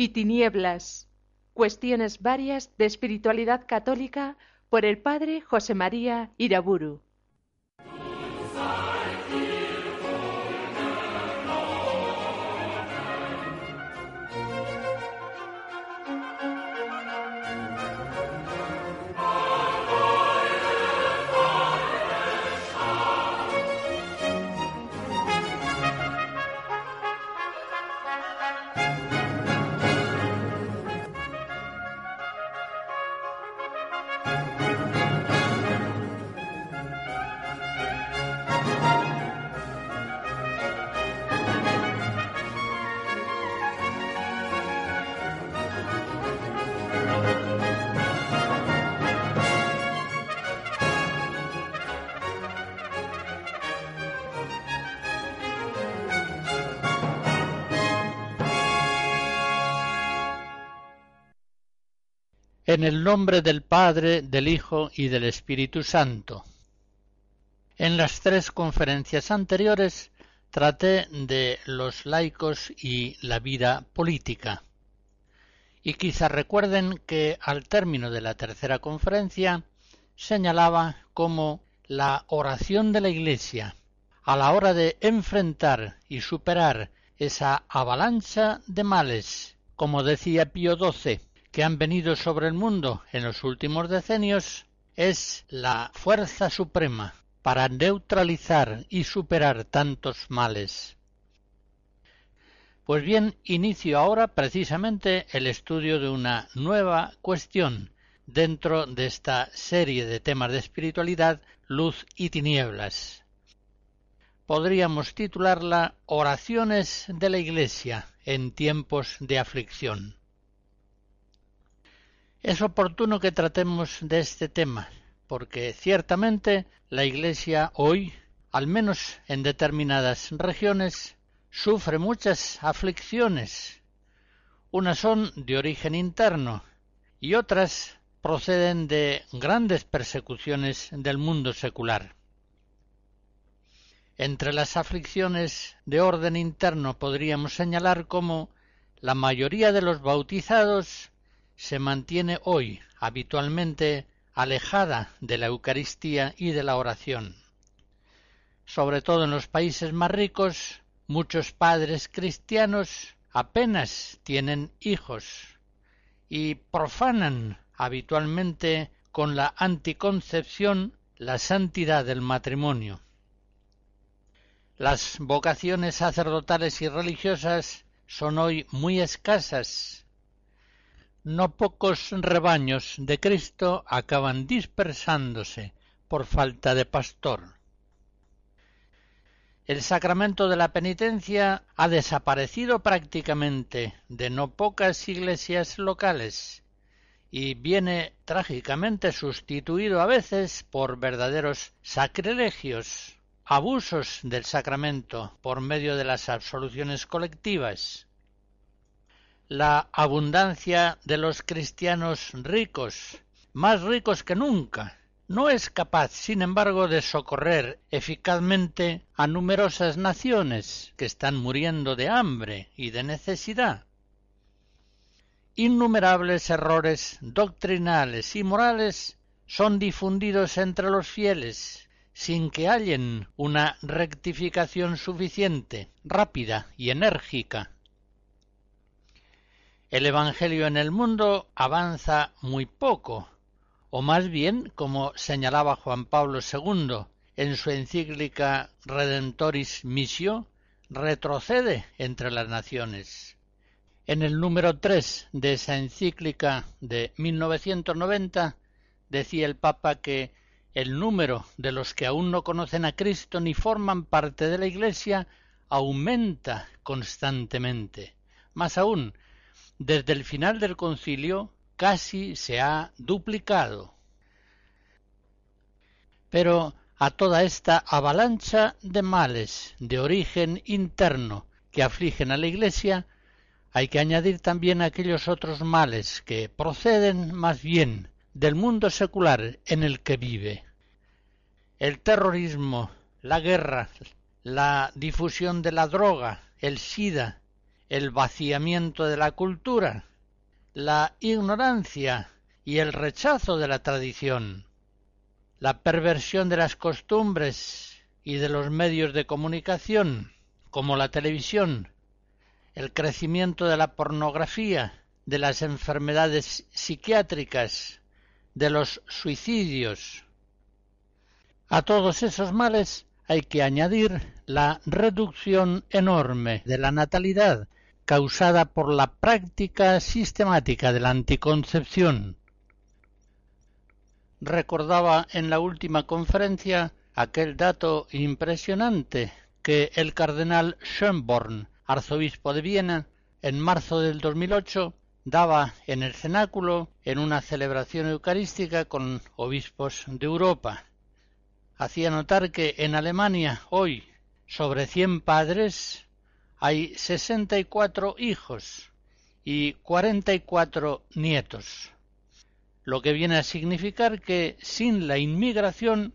y tinieblas. Cuestiones varias de espiritualidad católica por el padre José María Iraburu. En el nombre del Padre, del Hijo y del Espíritu Santo. En las tres conferencias anteriores traté de los laicos y la vida política. Y quizá recuerden que al término de la tercera conferencia señalaba cómo la oración de la Iglesia a la hora de enfrentar y superar esa avalancha de males, como decía Pío XII, que han venido sobre el mundo en los últimos decenios es la fuerza suprema para neutralizar y superar tantos males. Pues bien, inicio ahora precisamente el estudio de una nueva cuestión dentro de esta serie de temas de espiritualidad, luz y tinieblas. Podríamos titularla Oraciones de la Iglesia en tiempos de aflicción. Es oportuno que tratemos de este tema, porque ciertamente la Iglesia hoy, al menos en determinadas regiones, sufre muchas aflicciones. Unas son de origen interno y otras proceden de grandes persecuciones del mundo secular. Entre las aflicciones de orden interno podríamos señalar como la mayoría de los bautizados se mantiene hoy habitualmente alejada de la Eucaristía y de la oración. Sobre todo en los países más ricos, muchos padres cristianos apenas tienen hijos y profanan habitualmente con la anticoncepción la santidad del matrimonio. Las vocaciones sacerdotales y religiosas son hoy muy escasas no pocos rebaños de Cristo acaban dispersándose por falta de pastor. El sacramento de la penitencia ha desaparecido prácticamente de no pocas iglesias locales y viene trágicamente sustituido a veces por verdaderos sacrilegios, abusos del sacramento por medio de las absoluciones colectivas, la abundancia de los cristianos ricos, más ricos que nunca, no es capaz, sin embargo, de socorrer eficazmente a numerosas naciones que están muriendo de hambre y de necesidad. Innumerables errores doctrinales y morales son difundidos entre los fieles sin que hallen una rectificación suficiente, rápida y enérgica el Evangelio en el mundo avanza muy poco, o más bien, como señalaba Juan Pablo II en su encíclica Redentoris Missio, retrocede entre las naciones. En el número 3 de esa encíclica de 1990 decía el Papa que el número de los que aún no conocen a Cristo ni forman parte de la Iglesia aumenta constantemente. Más aún, desde el final del concilio casi se ha duplicado. Pero a toda esta avalancha de males de origen interno que afligen a la Iglesia, hay que añadir también aquellos otros males que proceden más bien del mundo secular en el que vive. El terrorismo, la guerra, la difusión de la droga, el SIDA, el vaciamiento de la cultura, la ignorancia y el rechazo de la tradición, la perversión de las costumbres y de los medios de comunicación, como la televisión, el crecimiento de la pornografía, de las enfermedades psiquiátricas, de los suicidios. A todos esos males hay que añadir la reducción enorme de la natalidad causada por la práctica sistemática de la anticoncepción. Recordaba en la última conferencia aquel dato impresionante que el cardenal Schönborn, arzobispo de Viena, en marzo del 2008 daba en el cenáculo en una celebración eucarística con obispos de Europa. Hacía notar que en Alemania hoy sobre cien padres hay sesenta y cuatro hijos y cuarenta y cuatro nietos, lo que viene a significar que sin la inmigración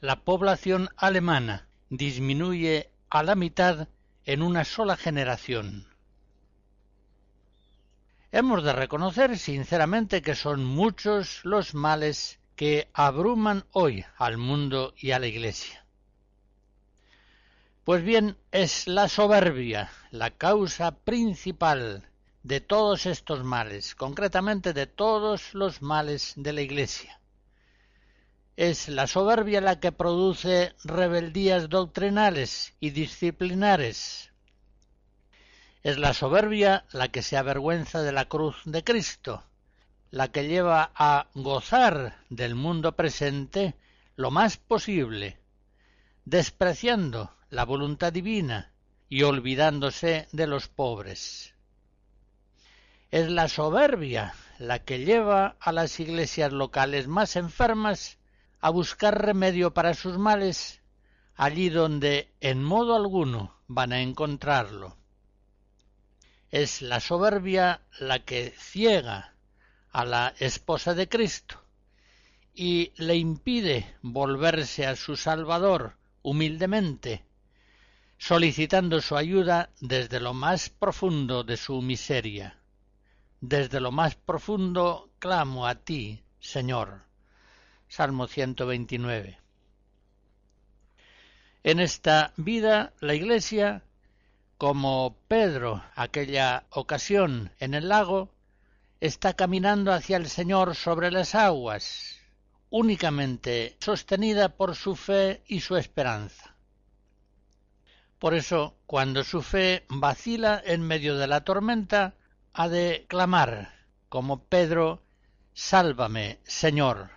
la población alemana disminuye a la mitad en una sola generación. Hemos de reconocer sinceramente que son muchos los males que abruman hoy al mundo y a la Iglesia. Pues bien, es la soberbia la causa principal de todos estos males, concretamente de todos los males de la Iglesia. Es la soberbia la que produce rebeldías doctrinales y disciplinares. Es la soberbia la que se avergüenza de la cruz de Cristo, la que lleva a gozar del mundo presente lo más posible, despreciando la voluntad divina y olvidándose de los pobres. Es la soberbia la que lleva a las iglesias locales más enfermas a buscar remedio para sus males allí donde en modo alguno van a encontrarlo. Es la soberbia la que ciega a la esposa de Cristo y le impide volverse a su Salvador humildemente solicitando su ayuda desde lo más profundo de su miseria. Desde lo más profundo clamo a ti, Señor. Salmo 129. En esta vida la Iglesia, como Pedro aquella ocasión en el lago, está caminando hacia el Señor sobre las aguas, únicamente sostenida por su fe y su esperanza. Por eso, cuando su fe vacila en medio de la tormenta, ha de clamar, como Pedro, Sálvame, Señor.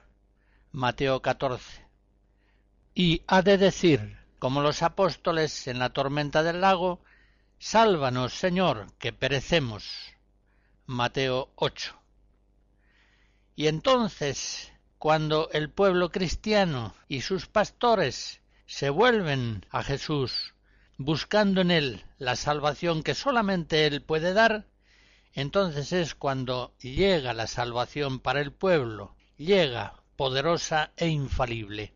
Mateo 14. Y ha de decir, como los apóstoles en la tormenta del lago, Sálvanos, Señor, que perecemos. Mateo 8. Y entonces, cuando el pueblo cristiano y sus pastores se vuelven a Jesús buscando en Él la salvación que solamente Él puede dar, entonces es cuando llega la salvación para el pueblo, llega poderosa e infalible.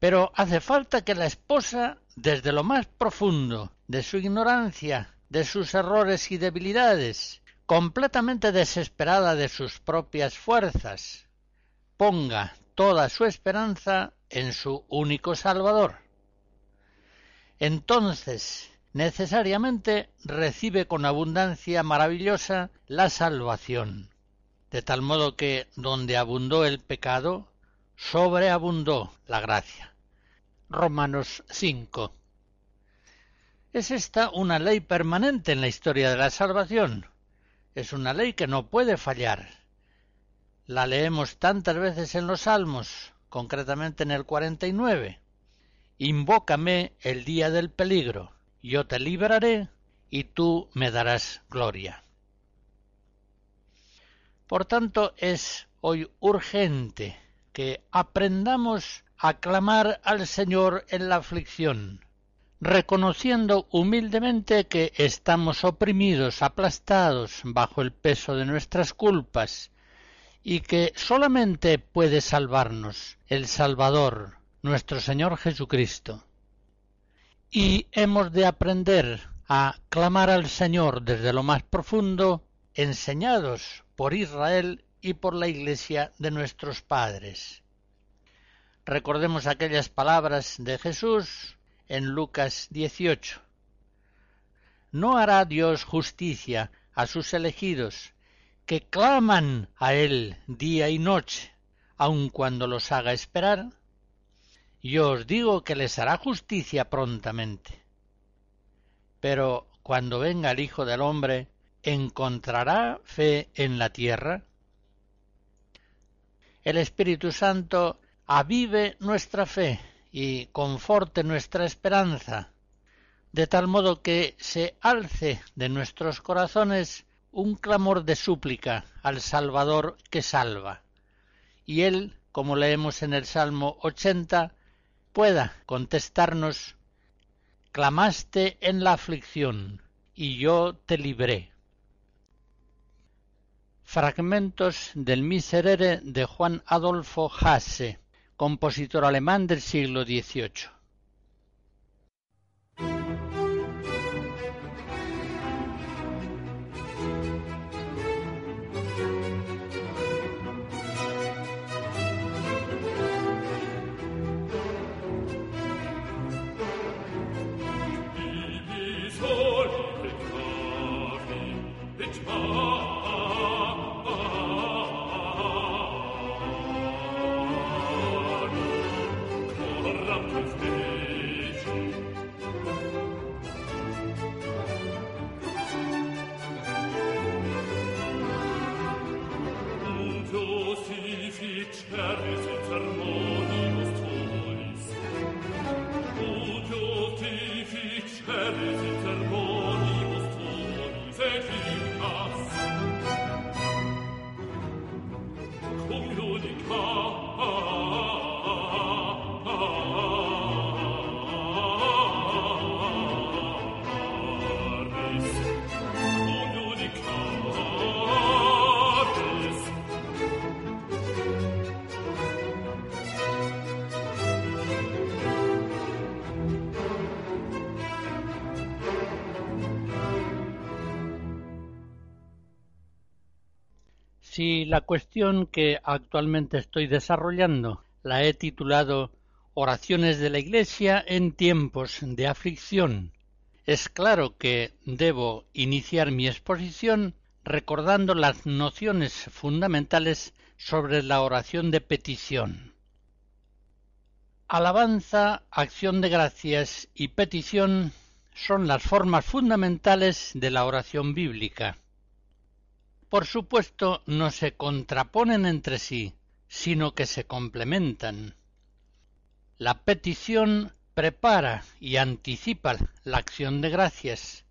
Pero hace falta que la esposa, desde lo más profundo de su ignorancia, de sus errores y debilidades, completamente desesperada de sus propias fuerzas, ponga toda su esperanza en su único Salvador entonces necesariamente recibe con abundancia maravillosa la salvación, de tal modo que donde abundó el pecado, sobreabundó la gracia. Romanos 5. Es esta una ley permanente en la historia de la salvación. Es una ley que no puede fallar. La leemos tantas veces en los Salmos, concretamente en el 49. Invócame el día del peligro, yo te libraré y tú me darás gloria. Por tanto, es hoy urgente que aprendamos a clamar al Señor en la aflicción, reconociendo humildemente que estamos oprimidos, aplastados bajo el peso de nuestras culpas, y que solamente puede salvarnos el Salvador, nuestro Señor Jesucristo. Y hemos de aprender a clamar al Señor desde lo más profundo, enseñados por Israel y por la Iglesia de nuestros padres. Recordemos aquellas palabras de Jesús en Lucas 18. No hará Dios justicia a sus elegidos, que claman a Él día y noche, aun cuando los haga esperar. Yo os digo que les hará justicia prontamente. Pero cuando venga el Hijo del Hombre, ¿encontrará fe en la tierra? El Espíritu Santo avive nuestra fe y conforte nuestra esperanza, de tal modo que se alce de nuestros corazones un clamor de súplica al Salvador que salva, y Él, como leemos en el Salmo 80, pueda contestarnos Clamaste en la aflicción, y yo te libré. Fragmentos del Miserere de Juan Adolfo Hasse compositor alemán del siglo XVIII. Si la cuestión que actualmente estoy desarrollando la he titulado Oraciones de la Iglesia en tiempos de aflicción, es claro que debo iniciar mi exposición recordando las nociones fundamentales sobre la oración de petición. Alabanza, acción de gracias y petición son las formas fundamentales de la oración bíblica por supuesto, no se contraponen entre sí, sino que se complementan. La petición prepara y anticipa la acción de gracias,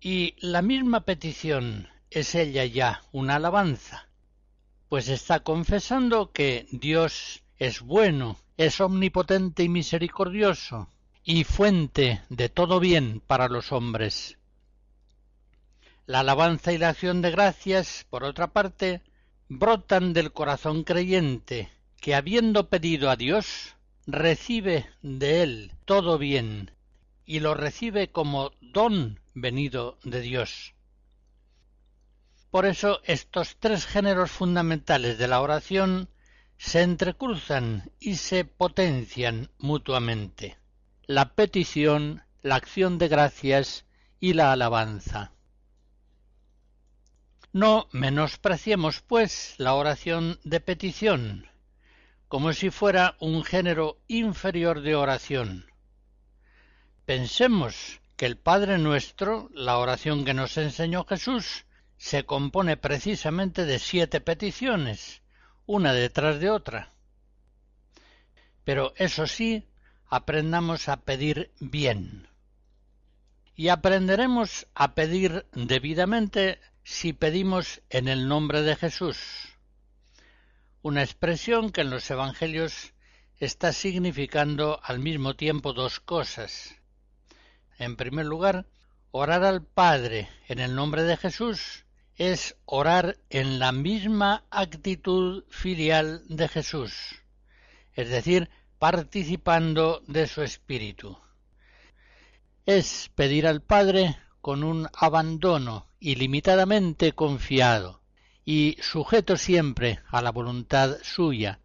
y la misma petición es ella ya una alabanza, pues está confesando que Dios es bueno, es omnipotente y misericordioso, y fuente de todo bien para los hombres. La alabanza y la acción de gracias, por otra parte, brotan del corazón creyente, que habiendo pedido a Dios, recibe de él todo bien, y lo recibe como don venido de Dios. Por eso estos tres géneros fundamentales de la oración se entrecruzan y se potencian mutuamente la petición, la acción de gracias y la alabanza. No menospreciemos, pues, la oración de petición, como si fuera un género inferior de oración. Pensemos que el Padre nuestro, la oración que nos enseñó Jesús, se compone precisamente de siete peticiones, una detrás de otra. Pero eso sí, aprendamos a pedir bien. Y aprenderemos a pedir debidamente si pedimos en el nombre de Jesús. una expresión que en los Evangelios está significando al mismo tiempo dos cosas. En primer lugar, orar al Padre en el nombre de Jesús es orar en la misma actitud filial de Jesús, es decir, participando de su espíritu. Es pedir al Padre con un abandono ilimitadamente confiado y sujeto siempre a la voluntad suya.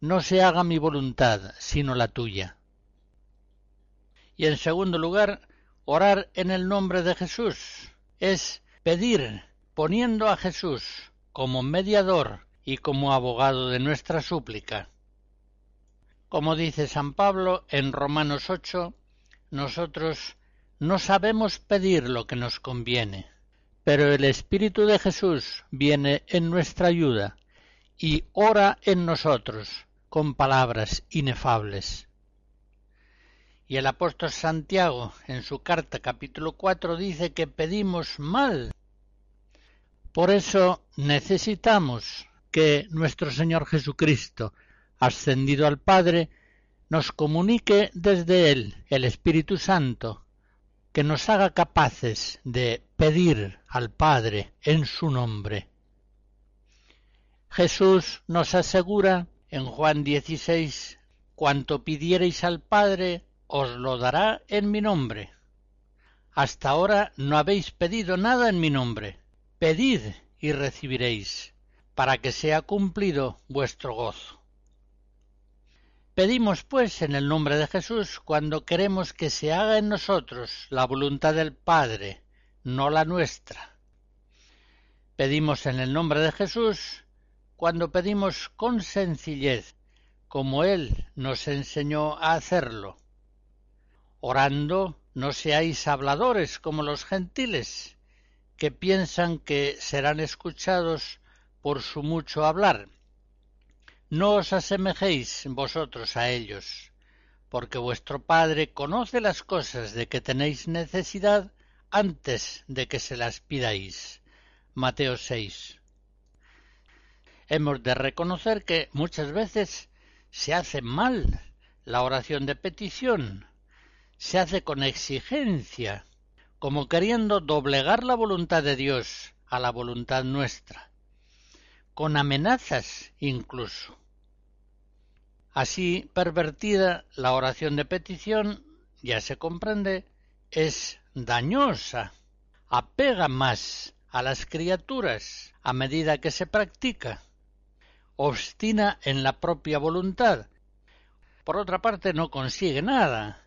No se haga mi voluntad, sino la tuya. Y en segundo lugar, orar en el nombre de Jesús es pedir poniendo a Jesús como mediador y como abogado de nuestra súplica. Como dice San Pablo en Romanos 8, nosotros no sabemos pedir lo que nos conviene, pero el Espíritu de Jesús viene en nuestra ayuda y ora en nosotros con palabras inefables. Y el apóstol Santiago en su carta capítulo 4 dice que pedimos mal. Por eso necesitamos que nuestro Señor Jesucristo ascendido al Padre, nos comunique desde Él el Espíritu Santo, que nos haga capaces de pedir al Padre en su nombre. Jesús nos asegura en Juan 16, cuanto pidiereis al Padre, os lo dará en mi nombre. Hasta ahora no habéis pedido nada en mi nombre. Pedid y recibiréis, para que sea cumplido vuestro gozo. Pedimos, pues, en el nombre de Jesús cuando queremos que se haga en nosotros la voluntad del Padre, no la nuestra. Pedimos en el nombre de Jesús cuando pedimos con sencillez, como Él nos enseñó a hacerlo. Orando, no seáis habladores como los gentiles, que piensan que serán escuchados por su mucho hablar no os asemejéis vosotros a ellos, porque vuestro Padre conoce las cosas de que tenéis necesidad antes de que se las pidáis. Mateo 6. Hemos de reconocer que muchas veces se hace mal la oración de petición, se hace con exigencia, como queriendo doblegar la voluntad de Dios a la voluntad nuestra, con amenazas incluso. Así pervertida, la oración de petición, ya se comprende, es dañosa, apega más a las criaturas a medida que se practica, obstina en la propia voluntad. Por otra parte, no consigue nada.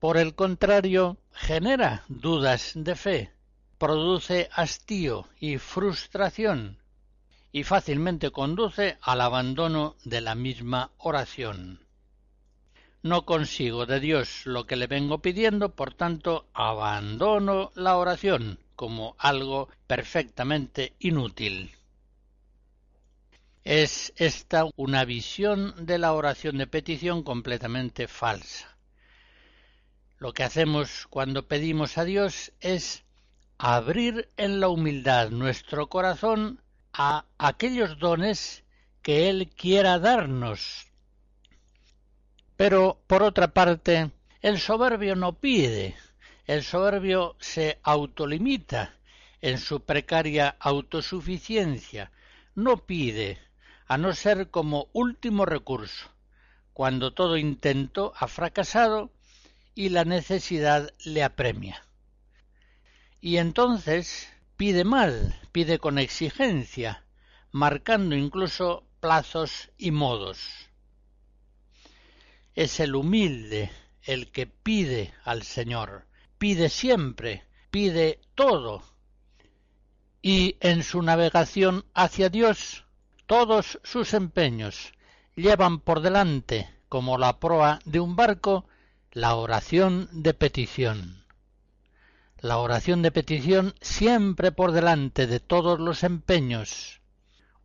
Por el contrario, genera dudas de fe, produce hastío y frustración, y fácilmente conduce al abandono de la misma oración. No consigo de Dios lo que le vengo pidiendo, por tanto abandono la oración como algo perfectamente inútil. Es esta una visión de la oración de petición completamente falsa. Lo que hacemos cuando pedimos a Dios es abrir en la humildad nuestro corazón a aquellos dones que Él quiera darnos. Pero, por otra parte, el soberbio no pide, el soberbio se autolimita en su precaria autosuficiencia, no pide, a no ser como último recurso, cuando todo intento ha fracasado y la necesidad le apremia. Y entonces pide mal, pide con exigencia, marcando incluso plazos y modos. Es el humilde el que pide al Señor, pide siempre, pide todo. Y en su navegación hacia Dios, todos sus empeños llevan por delante, como la proa de un barco, la oración de petición la oración de petición siempre por delante de todos los empeños.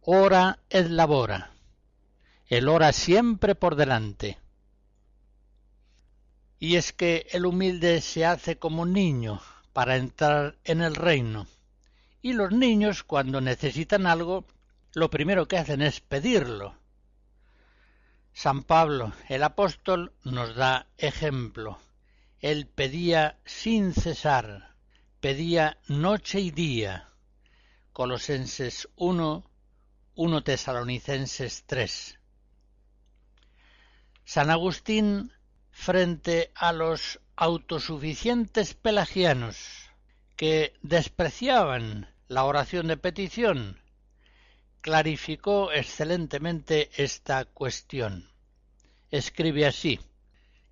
Ora et labora. El ora siempre por delante. Y es que el humilde se hace como niño para entrar en el reino. Y los niños, cuando necesitan algo, lo primero que hacen es pedirlo. San Pablo, el apóstol, nos da ejemplo. Él pedía sin cesar, pedía noche y día. Colosenses 1, 1 Tesalonicenses 3. San Agustín, frente a los autosuficientes pelagianos que despreciaban la oración de petición, clarificó excelentemente esta cuestión. Escribe así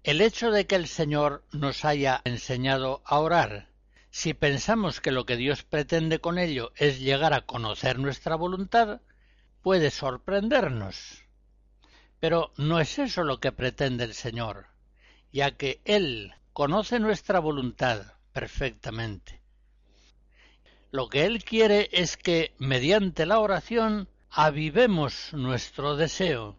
El hecho de que el Señor nos haya enseñado a orar, si pensamos que lo que Dios pretende con ello es llegar a conocer nuestra voluntad, puede sorprendernos. Pero no es eso lo que pretende el Señor, ya que Él conoce nuestra voluntad perfectamente. Lo que Él quiere es que, mediante la oración, avivemos nuestro deseo,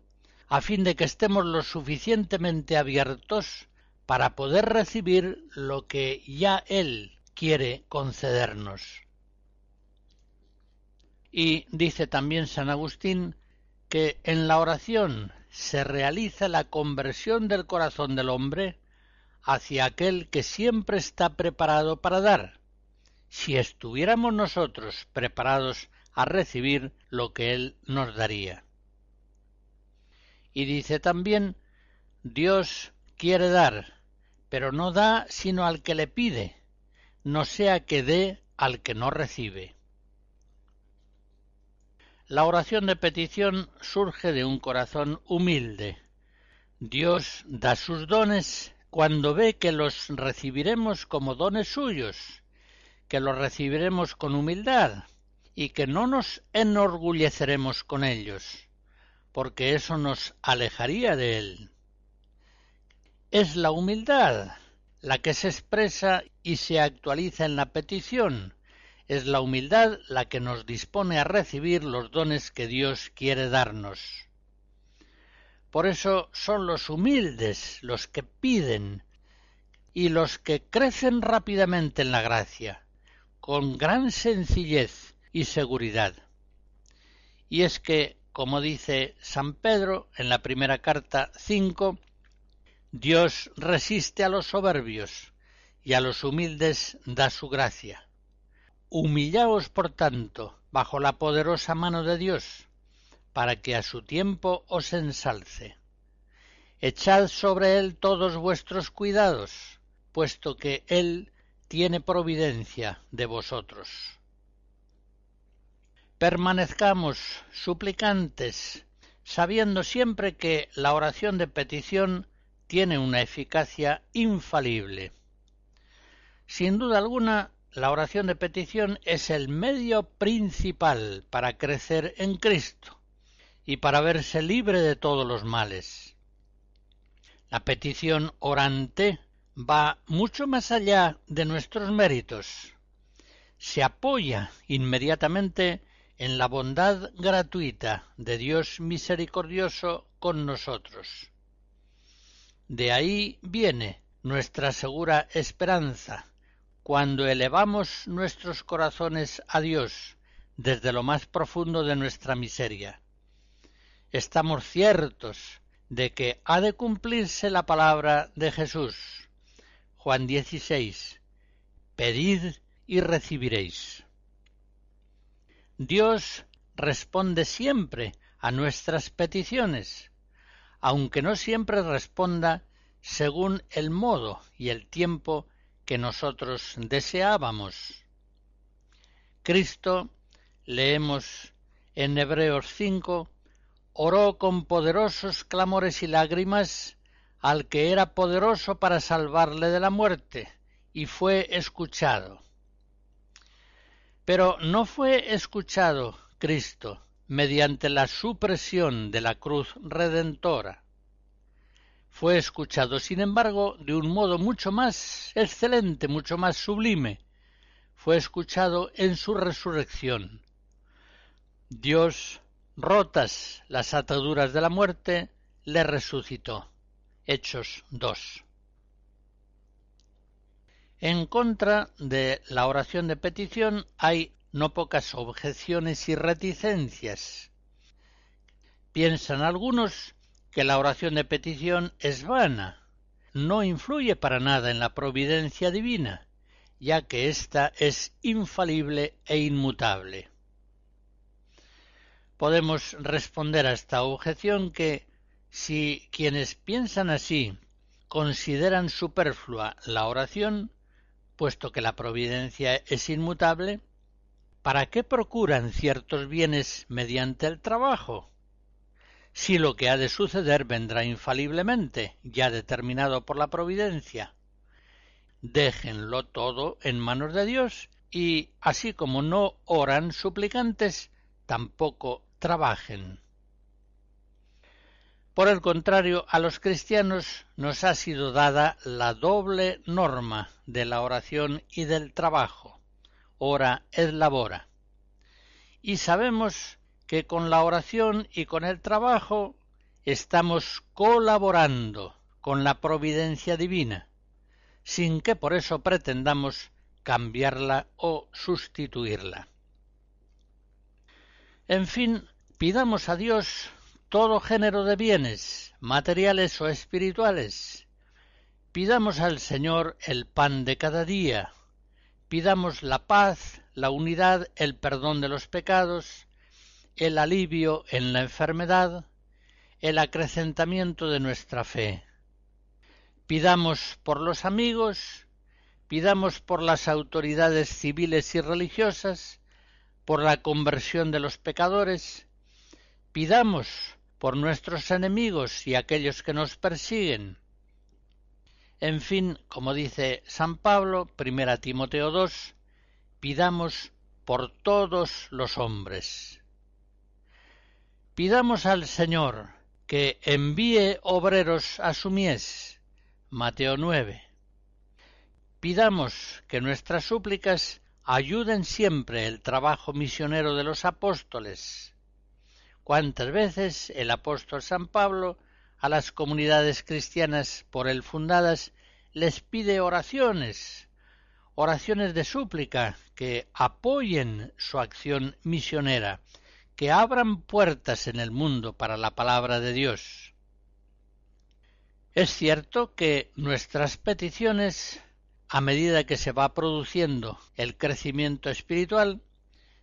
a fin de que estemos lo suficientemente abiertos para poder recibir lo que ya Él quiere concedernos. Y dice también San Agustín que en la oración se realiza la conversión del corazón del hombre hacia aquel que siempre está preparado para dar, si estuviéramos nosotros preparados a recibir lo que Él nos daría. Y dice también, Dios quiere dar, pero no da sino al que le pide, no sea que dé al que no recibe. La oración de petición surge de un corazón humilde. Dios da sus dones cuando ve que los recibiremos como dones suyos que lo recibiremos con humildad y que no nos enorgulleceremos con ellos, porque eso nos alejaría de él. Es la humildad la que se expresa y se actualiza en la petición, es la humildad la que nos dispone a recibir los dones que Dios quiere darnos. Por eso son los humildes los que piden y los que crecen rápidamente en la gracia, con gran sencillez y seguridad. Y es que, como dice San Pedro en la primera carta 5, Dios resiste a los soberbios y a los humildes da su gracia. Humillaos, por tanto, bajo la poderosa mano de Dios, para que a su tiempo os ensalce. Echad sobre él todos vuestros cuidados, puesto que él tiene providencia de vosotros. Permanezcamos suplicantes, sabiendo siempre que la oración de petición tiene una eficacia infalible. Sin duda alguna, la oración de petición es el medio principal para crecer en Cristo y para verse libre de todos los males. La petición orante va mucho más allá de nuestros méritos. Se apoya inmediatamente en la bondad gratuita de Dios misericordioso con nosotros. De ahí viene nuestra segura esperanza cuando elevamos nuestros corazones a Dios desde lo más profundo de nuestra miseria. Estamos ciertos de que ha de cumplirse la palabra de Jesús Juan 16. Pedid y recibiréis. Dios responde siempre a nuestras peticiones, aunque no siempre responda según el modo y el tiempo que nosotros deseábamos. Cristo, leemos en Hebreos 5, oró con poderosos clamores y lágrimas al que era poderoso para salvarle de la muerte, y fue escuchado. Pero no fue escuchado Cristo mediante la supresión de la cruz redentora. Fue escuchado, sin embargo, de un modo mucho más excelente, mucho más sublime. Fue escuchado en su resurrección. Dios, rotas las ataduras de la muerte, le resucitó. Hechos 2. En contra de la oración de petición hay no pocas objeciones y reticencias. Piensan algunos que la oración de petición es vana, no influye para nada en la providencia divina, ya que ésta es infalible e inmutable. Podemos responder a esta objeción que si quienes piensan así consideran superflua la oración, puesto que la providencia es inmutable, ¿para qué procuran ciertos bienes mediante el trabajo? Si lo que ha de suceder vendrá infaliblemente, ya determinado por la providencia. Déjenlo todo en manos de Dios y, así como no oran suplicantes, tampoco trabajen. Por el contrario, a los cristianos nos ha sido dada la doble norma de la oración y del trabajo, ora et labora. Y sabemos que con la oración y con el trabajo estamos colaborando con la providencia divina, sin que por eso pretendamos cambiarla o sustituirla. En fin, pidamos a Dios todo género de bienes, materiales o espirituales. Pidamos al Señor el pan de cada día. Pidamos la paz, la unidad, el perdón de los pecados, el alivio en la enfermedad, el acrecentamiento de nuestra fe. Pidamos por los amigos, pidamos por las autoridades civiles y religiosas, por la conversión de los pecadores, pidamos por nuestros enemigos y aquellos que nos persiguen. En fin, como dice San Pablo, primera Timoteo 2, pidamos por todos los hombres. Pidamos al Señor que envíe obreros a su mies. Mateo 9. Pidamos que nuestras súplicas ayuden siempre el trabajo misionero de los apóstoles cuántas veces el apóstol San Pablo a las comunidades cristianas por él fundadas les pide oraciones, oraciones de súplica que apoyen su acción misionera, que abran puertas en el mundo para la palabra de Dios. Es cierto que nuestras peticiones, a medida que se va produciendo el crecimiento espiritual,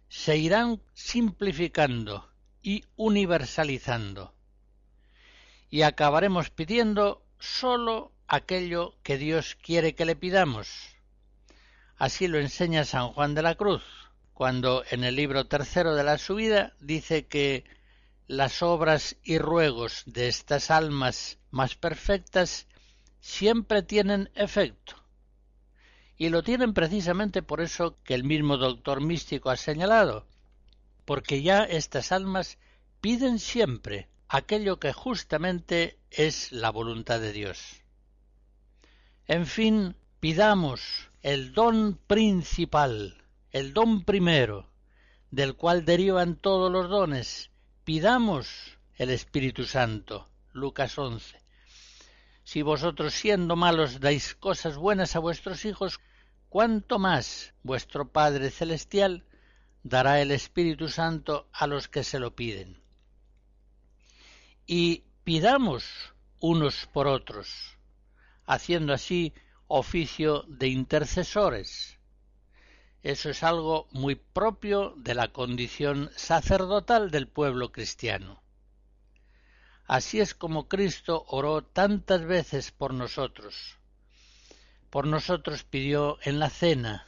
se irán simplificando y universalizando. Y acabaremos pidiendo sólo aquello que Dios quiere que le pidamos. Así lo enseña San Juan de la Cruz, cuando en el libro tercero de la subida dice que las obras y ruegos de estas almas más perfectas siempre tienen efecto. Y lo tienen precisamente por eso que el mismo doctor místico ha señalado, porque ya estas almas piden siempre aquello que justamente es la voluntad de Dios. En fin, pidamos el don principal, el don primero, del cual derivan todos los dones, pidamos el Espíritu Santo. Lucas 11. Si vosotros siendo malos dais cosas buenas a vuestros hijos, cuánto más vuestro Padre Celestial dará el Espíritu Santo a los que se lo piden. Y pidamos unos por otros, haciendo así oficio de intercesores. Eso es algo muy propio de la condición sacerdotal del pueblo cristiano. Así es como Cristo oró tantas veces por nosotros. Por nosotros pidió en la cena,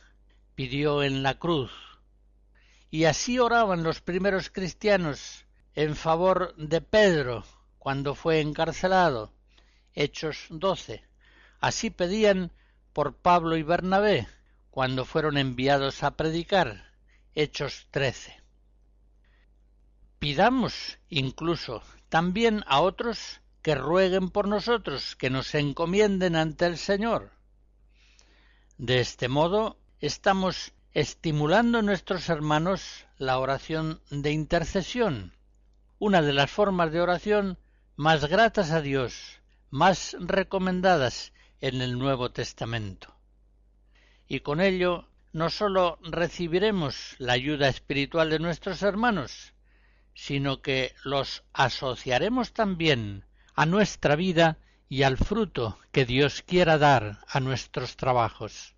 pidió en la cruz, y así oraban los primeros cristianos en favor de Pedro cuando fue encarcelado. Hechos 12. Así pedían por Pablo y Bernabé cuando fueron enviados a predicar. Hechos 13. Pidamos incluso también a otros que rueguen por nosotros, que nos encomienden ante el Señor. De este modo estamos estimulando en nuestros hermanos la oración de intercesión, una de las formas de oración más gratas a Dios, más recomendadas en el Nuevo Testamento. Y con ello no sólo recibiremos la ayuda espiritual de nuestros hermanos, sino que los asociaremos también a nuestra vida y al fruto que Dios quiera dar a nuestros trabajos.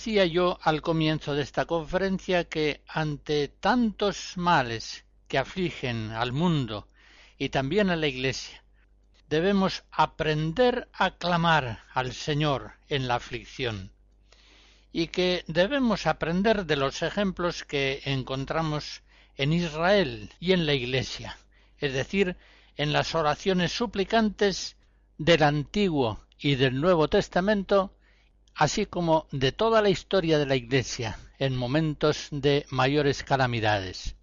Decía yo al comienzo de esta conferencia que ante tantos males que afligen al mundo y también a la Iglesia, debemos aprender a clamar al Señor en la aflicción y que debemos aprender de los ejemplos que encontramos en Israel y en la Iglesia, es decir, en las oraciones suplicantes del Antiguo y del Nuevo Testamento así como de toda la historia de la Iglesia en momentos de mayores calamidades.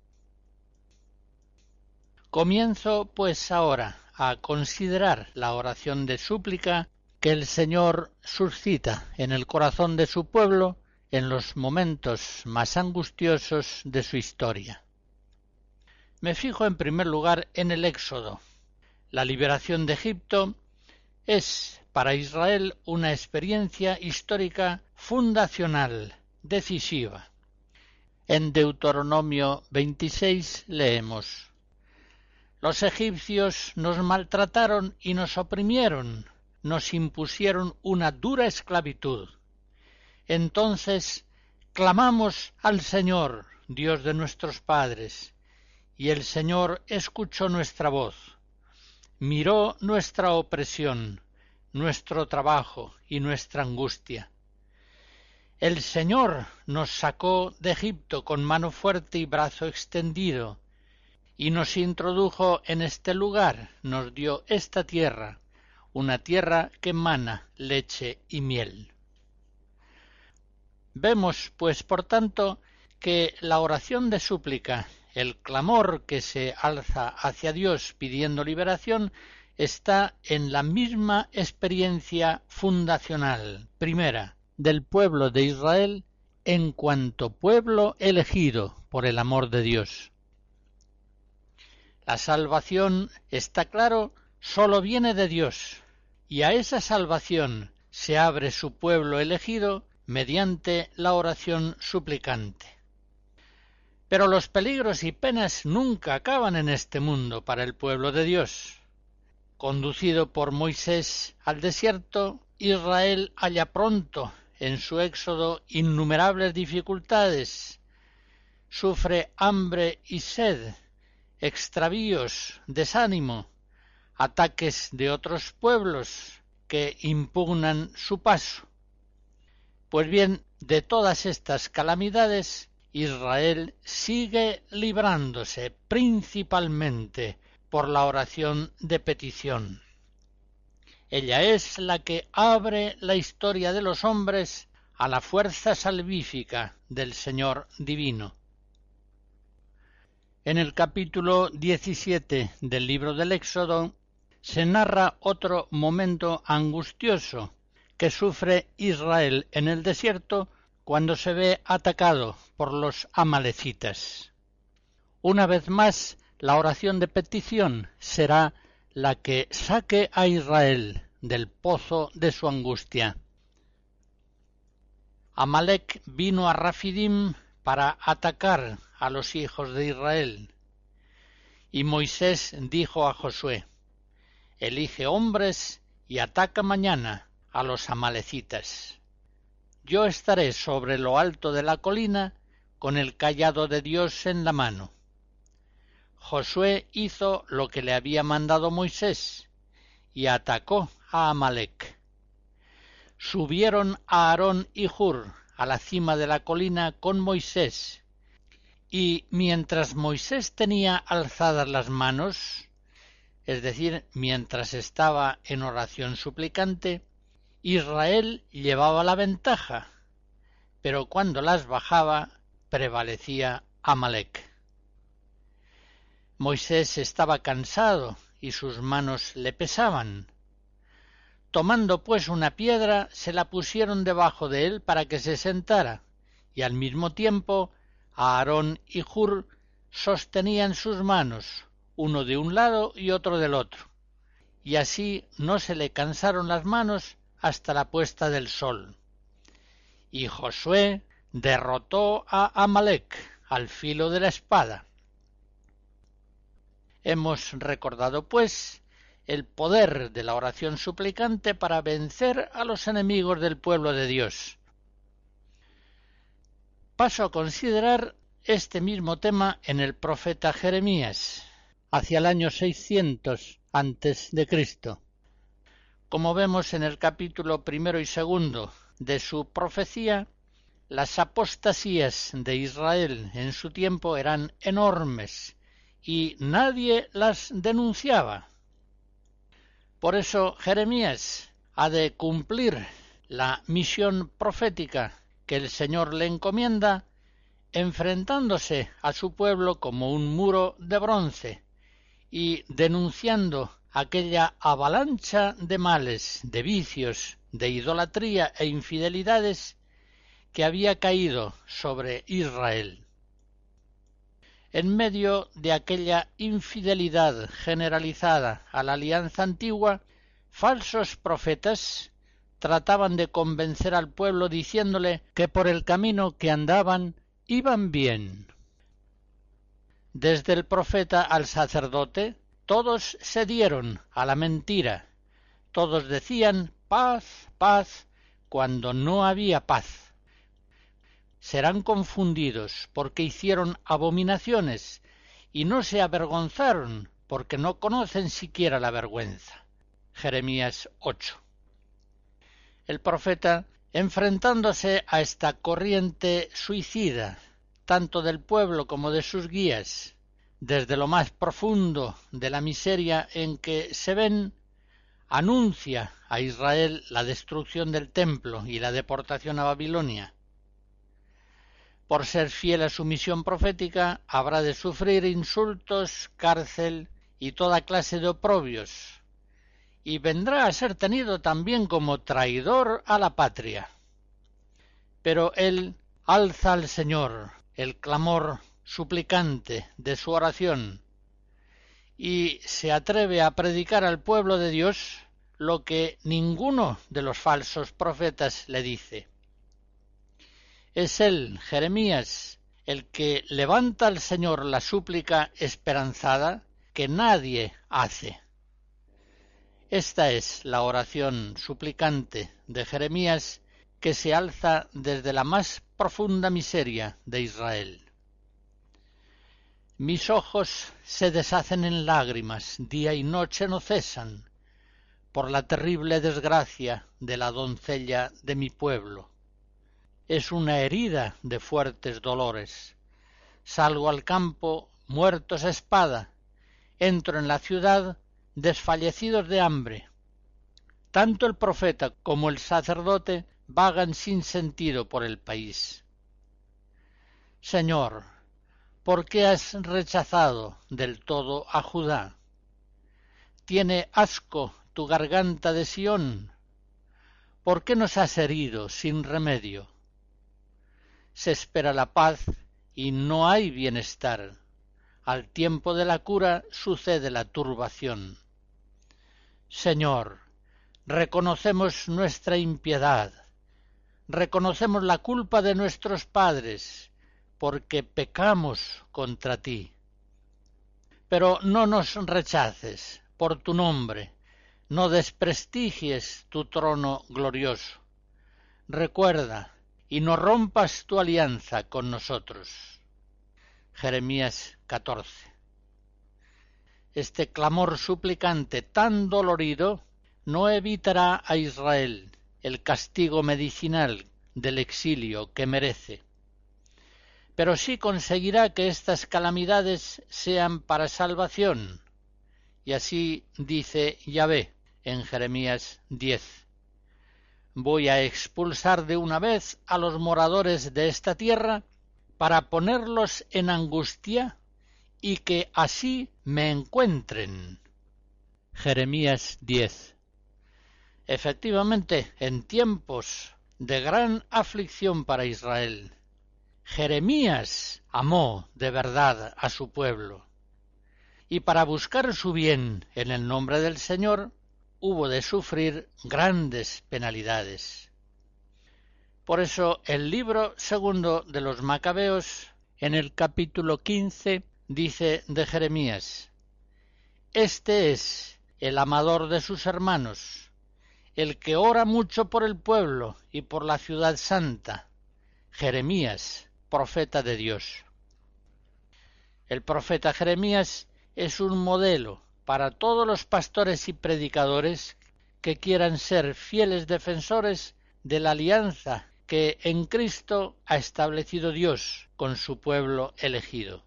Comienzo, pues, ahora a considerar la oración de súplica que el Señor suscita en el corazón de su pueblo en los momentos más angustiosos de su historia. Me fijo en primer lugar en el Éxodo. La liberación de Egipto es para Israel una experiencia histórica fundacional, decisiva. En Deuteronomio 26 leemos Los egipcios nos maltrataron y nos oprimieron, nos impusieron una dura esclavitud. Entonces clamamos al Señor, Dios de nuestros padres, y el Señor escuchó nuestra voz, miró nuestra opresión, nuestro trabajo y nuestra angustia. El Señor nos sacó de Egipto con mano fuerte y brazo extendido, y nos introdujo en este lugar, nos dio esta tierra, una tierra que emana leche y miel. Vemos, pues, por tanto, que la oración de súplica, el clamor que se alza hacia Dios pidiendo liberación, está en la misma experiencia fundacional, primera, del pueblo de Israel en cuanto pueblo elegido por el amor de Dios. La salvación, está claro, sólo viene de Dios, y a esa salvación se abre su pueblo elegido mediante la oración suplicante. Pero los peligros y penas nunca acaban en este mundo para el pueblo de Dios. Conducido por Moisés al desierto, Israel halla pronto en su éxodo innumerables dificultades. Sufre hambre y sed, extravíos, desánimo, ataques de otros pueblos que impugnan su paso. Pues bien, de todas estas calamidades, Israel sigue librándose principalmente por la oración de petición. Ella es la que abre la historia de los hombres a la fuerza salvífica del Señor divino. En el capítulo 17 del libro del Éxodo se narra otro momento angustioso que sufre Israel en el desierto cuando se ve atacado por los amalecitas. Una vez más la oración de petición será la que saque a Israel del pozo de su angustia. Amalek vino a Rafidim para atacar a los hijos de Israel. Y Moisés dijo a Josué, Elige hombres y ataca mañana a los amalecitas. Yo estaré sobre lo alto de la colina con el callado de Dios en la mano. Josué hizo lo que le había mandado Moisés y atacó a Amalec. Subieron a Aarón y Hur a la cima de la colina con Moisés, y mientras Moisés tenía alzadas las manos, es decir, mientras estaba en oración suplicante, Israel llevaba la ventaja, pero cuando las bajaba prevalecía Amalek. Moisés estaba cansado y sus manos le pesaban. Tomando pues una piedra, se la pusieron debajo de él para que se sentara, y al mismo tiempo Aarón y Hur sostenían sus manos, uno de un lado y otro del otro, y así no se le cansaron las manos hasta la puesta del sol. Y Josué derrotó a Amalek al filo de la espada. Hemos recordado, pues, el poder de la oración suplicante para vencer a los enemigos del pueblo de Dios. Paso a considerar este mismo tema en el profeta Jeremías, hacia el año 600 antes de Cristo. Como vemos en el capítulo primero y segundo de su profecía, las apostasías de Israel en su tiempo eran enormes y nadie las denunciaba. Por eso Jeremías ha de cumplir la misión profética que el Señor le encomienda, enfrentándose a su pueblo como un muro de bronce y denunciando aquella avalancha de males, de vicios, de idolatría e infidelidades que había caído sobre Israel. En medio de aquella infidelidad generalizada a la alianza antigua, falsos profetas trataban de convencer al pueblo diciéndole que por el camino que andaban iban bien. Desde el profeta al sacerdote, todos se dieron a la mentira. Todos decían paz, paz, cuando no había paz serán confundidos porque hicieron abominaciones y no se avergonzaron porque no conocen siquiera la vergüenza. Jeremías 8. El profeta, enfrentándose a esta corriente suicida, tanto del pueblo como de sus guías, desde lo más profundo de la miseria en que se ven, anuncia a Israel la destrucción del templo y la deportación a Babilonia, por ser fiel a su misión profética, habrá de sufrir insultos, cárcel y toda clase de oprobios, y vendrá a ser tenido también como traidor a la patria. Pero él alza al Señor el clamor suplicante de su oración y se atreve a predicar al pueblo de Dios lo que ninguno de los falsos profetas le dice. Es él, Jeremías, el que levanta al Señor la súplica esperanzada que nadie hace. Esta es la oración suplicante de Jeremías que se alza desde la más profunda miseria de Israel. Mis ojos se deshacen en lágrimas, día y noche no cesan, por la terrible desgracia de la doncella de mi pueblo es una herida de fuertes dolores. Salgo al campo muertos a espada, entro en la ciudad desfallecidos de hambre. Tanto el profeta como el sacerdote vagan sin sentido por el país. Señor, ¿por qué has rechazado del todo a Judá? ¿Tiene asco tu garganta de Sión? ¿Por qué nos has herido sin remedio? se espera la paz y no hay bienestar. Al tiempo de la cura sucede la turbación. Señor, reconocemos nuestra impiedad, reconocemos la culpa de nuestros padres, porque pecamos contra ti. Pero no nos rechaces por tu nombre, no desprestigies tu trono glorioso. Recuerda y no rompas tu alianza con nosotros. Jeremías 14. Este clamor suplicante tan dolorido no evitará a Israel el castigo medicinal del exilio que merece, pero sí conseguirá que estas calamidades sean para salvación. Y así dice Yahvé en Jeremías 10. Voy a expulsar de una vez a los moradores de esta tierra para ponerlos en angustia y que así me encuentren. Jeremías 10. Efectivamente, en tiempos de gran aflicción para Israel, Jeremías amó de verdad a su pueblo, y para buscar su bien en el nombre del Señor, hubo de sufrir grandes penalidades. Por eso el libro segundo de los Macabeos, en el capítulo quince, dice de Jeremías, Este es el amador de sus hermanos, el que ora mucho por el pueblo y por la ciudad santa, Jeremías, profeta de Dios. El profeta Jeremías es un modelo para todos los pastores y predicadores que quieran ser fieles defensores de la alianza que en Cristo ha establecido Dios con su pueblo elegido.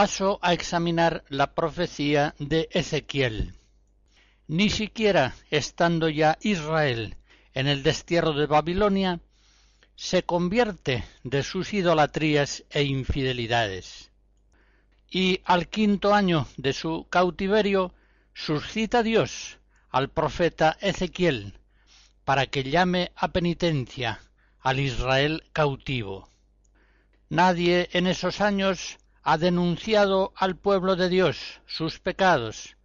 Paso a examinar la profecía de Ezequiel. Ni siquiera estando ya Israel en el destierro de Babilonia, se convierte de sus idolatrías e infidelidades. Y al quinto año de su cautiverio suscita Dios al profeta Ezequiel para que llame a penitencia al Israel cautivo. Nadie en esos años ha denunciado al pueblo de Dios sus pecados